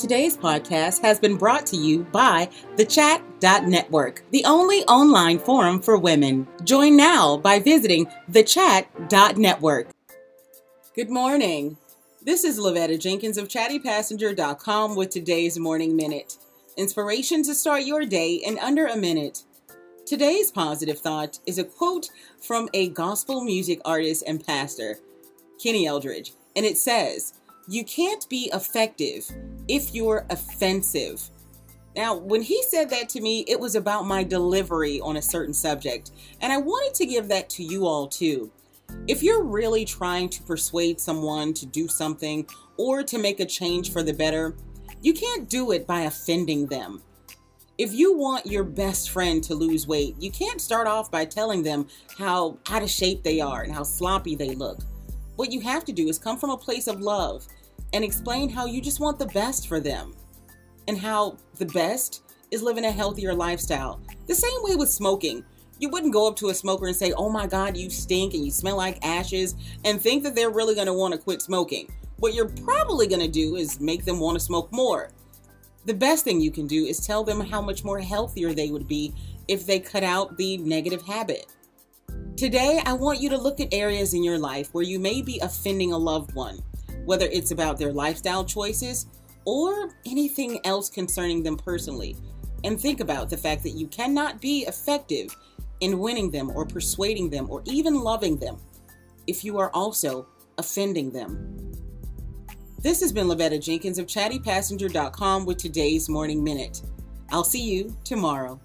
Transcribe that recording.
Today's podcast has been brought to you by the Chat.network, the only online forum for women. Join now by visiting the thechat.network. Good morning. This is Lavetta Jenkins of chattypassenger.com with today's morning minute. Inspiration to start your day in under a minute. Today's positive thought is a quote from a gospel music artist and pastor, Kenny Eldridge, and it says, You can't be effective if you're offensive. Now, when he said that to me, it was about my delivery on a certain subject, and I wanted to give that to you all too. If you're really trying to persuade someone to do something or to make a change for the better, you can't do it by offending them. If you want your best friend to lose weight, you can't start off by telling them how out of shape they are and how sloppy they look. What you have to do is come from a place of love and explain how you just want the best for them and how the best is living a healthier lifestyle. The same way with smoking. You wouldn't go up to a smoker and say, Oh my God, you stink and you smell like ashes, and think that they're really want to quit smoking. What you're probably to do is make them want to smoke more. The best thing you can do is tell them how much more healthier they would be if they cut out the negative habit. Today, I want you to look at areas in your life where you may be offending a loved one whether it's about their lifestyle choices or anything else concerning them personally. And think about the fact that you cannot be effective in winning them or persuading them or even loving them if you are also offending them. This has been Lavetta Jenkins of chattypassenger.com with today's Morning Minute. I'll see you tomorrow.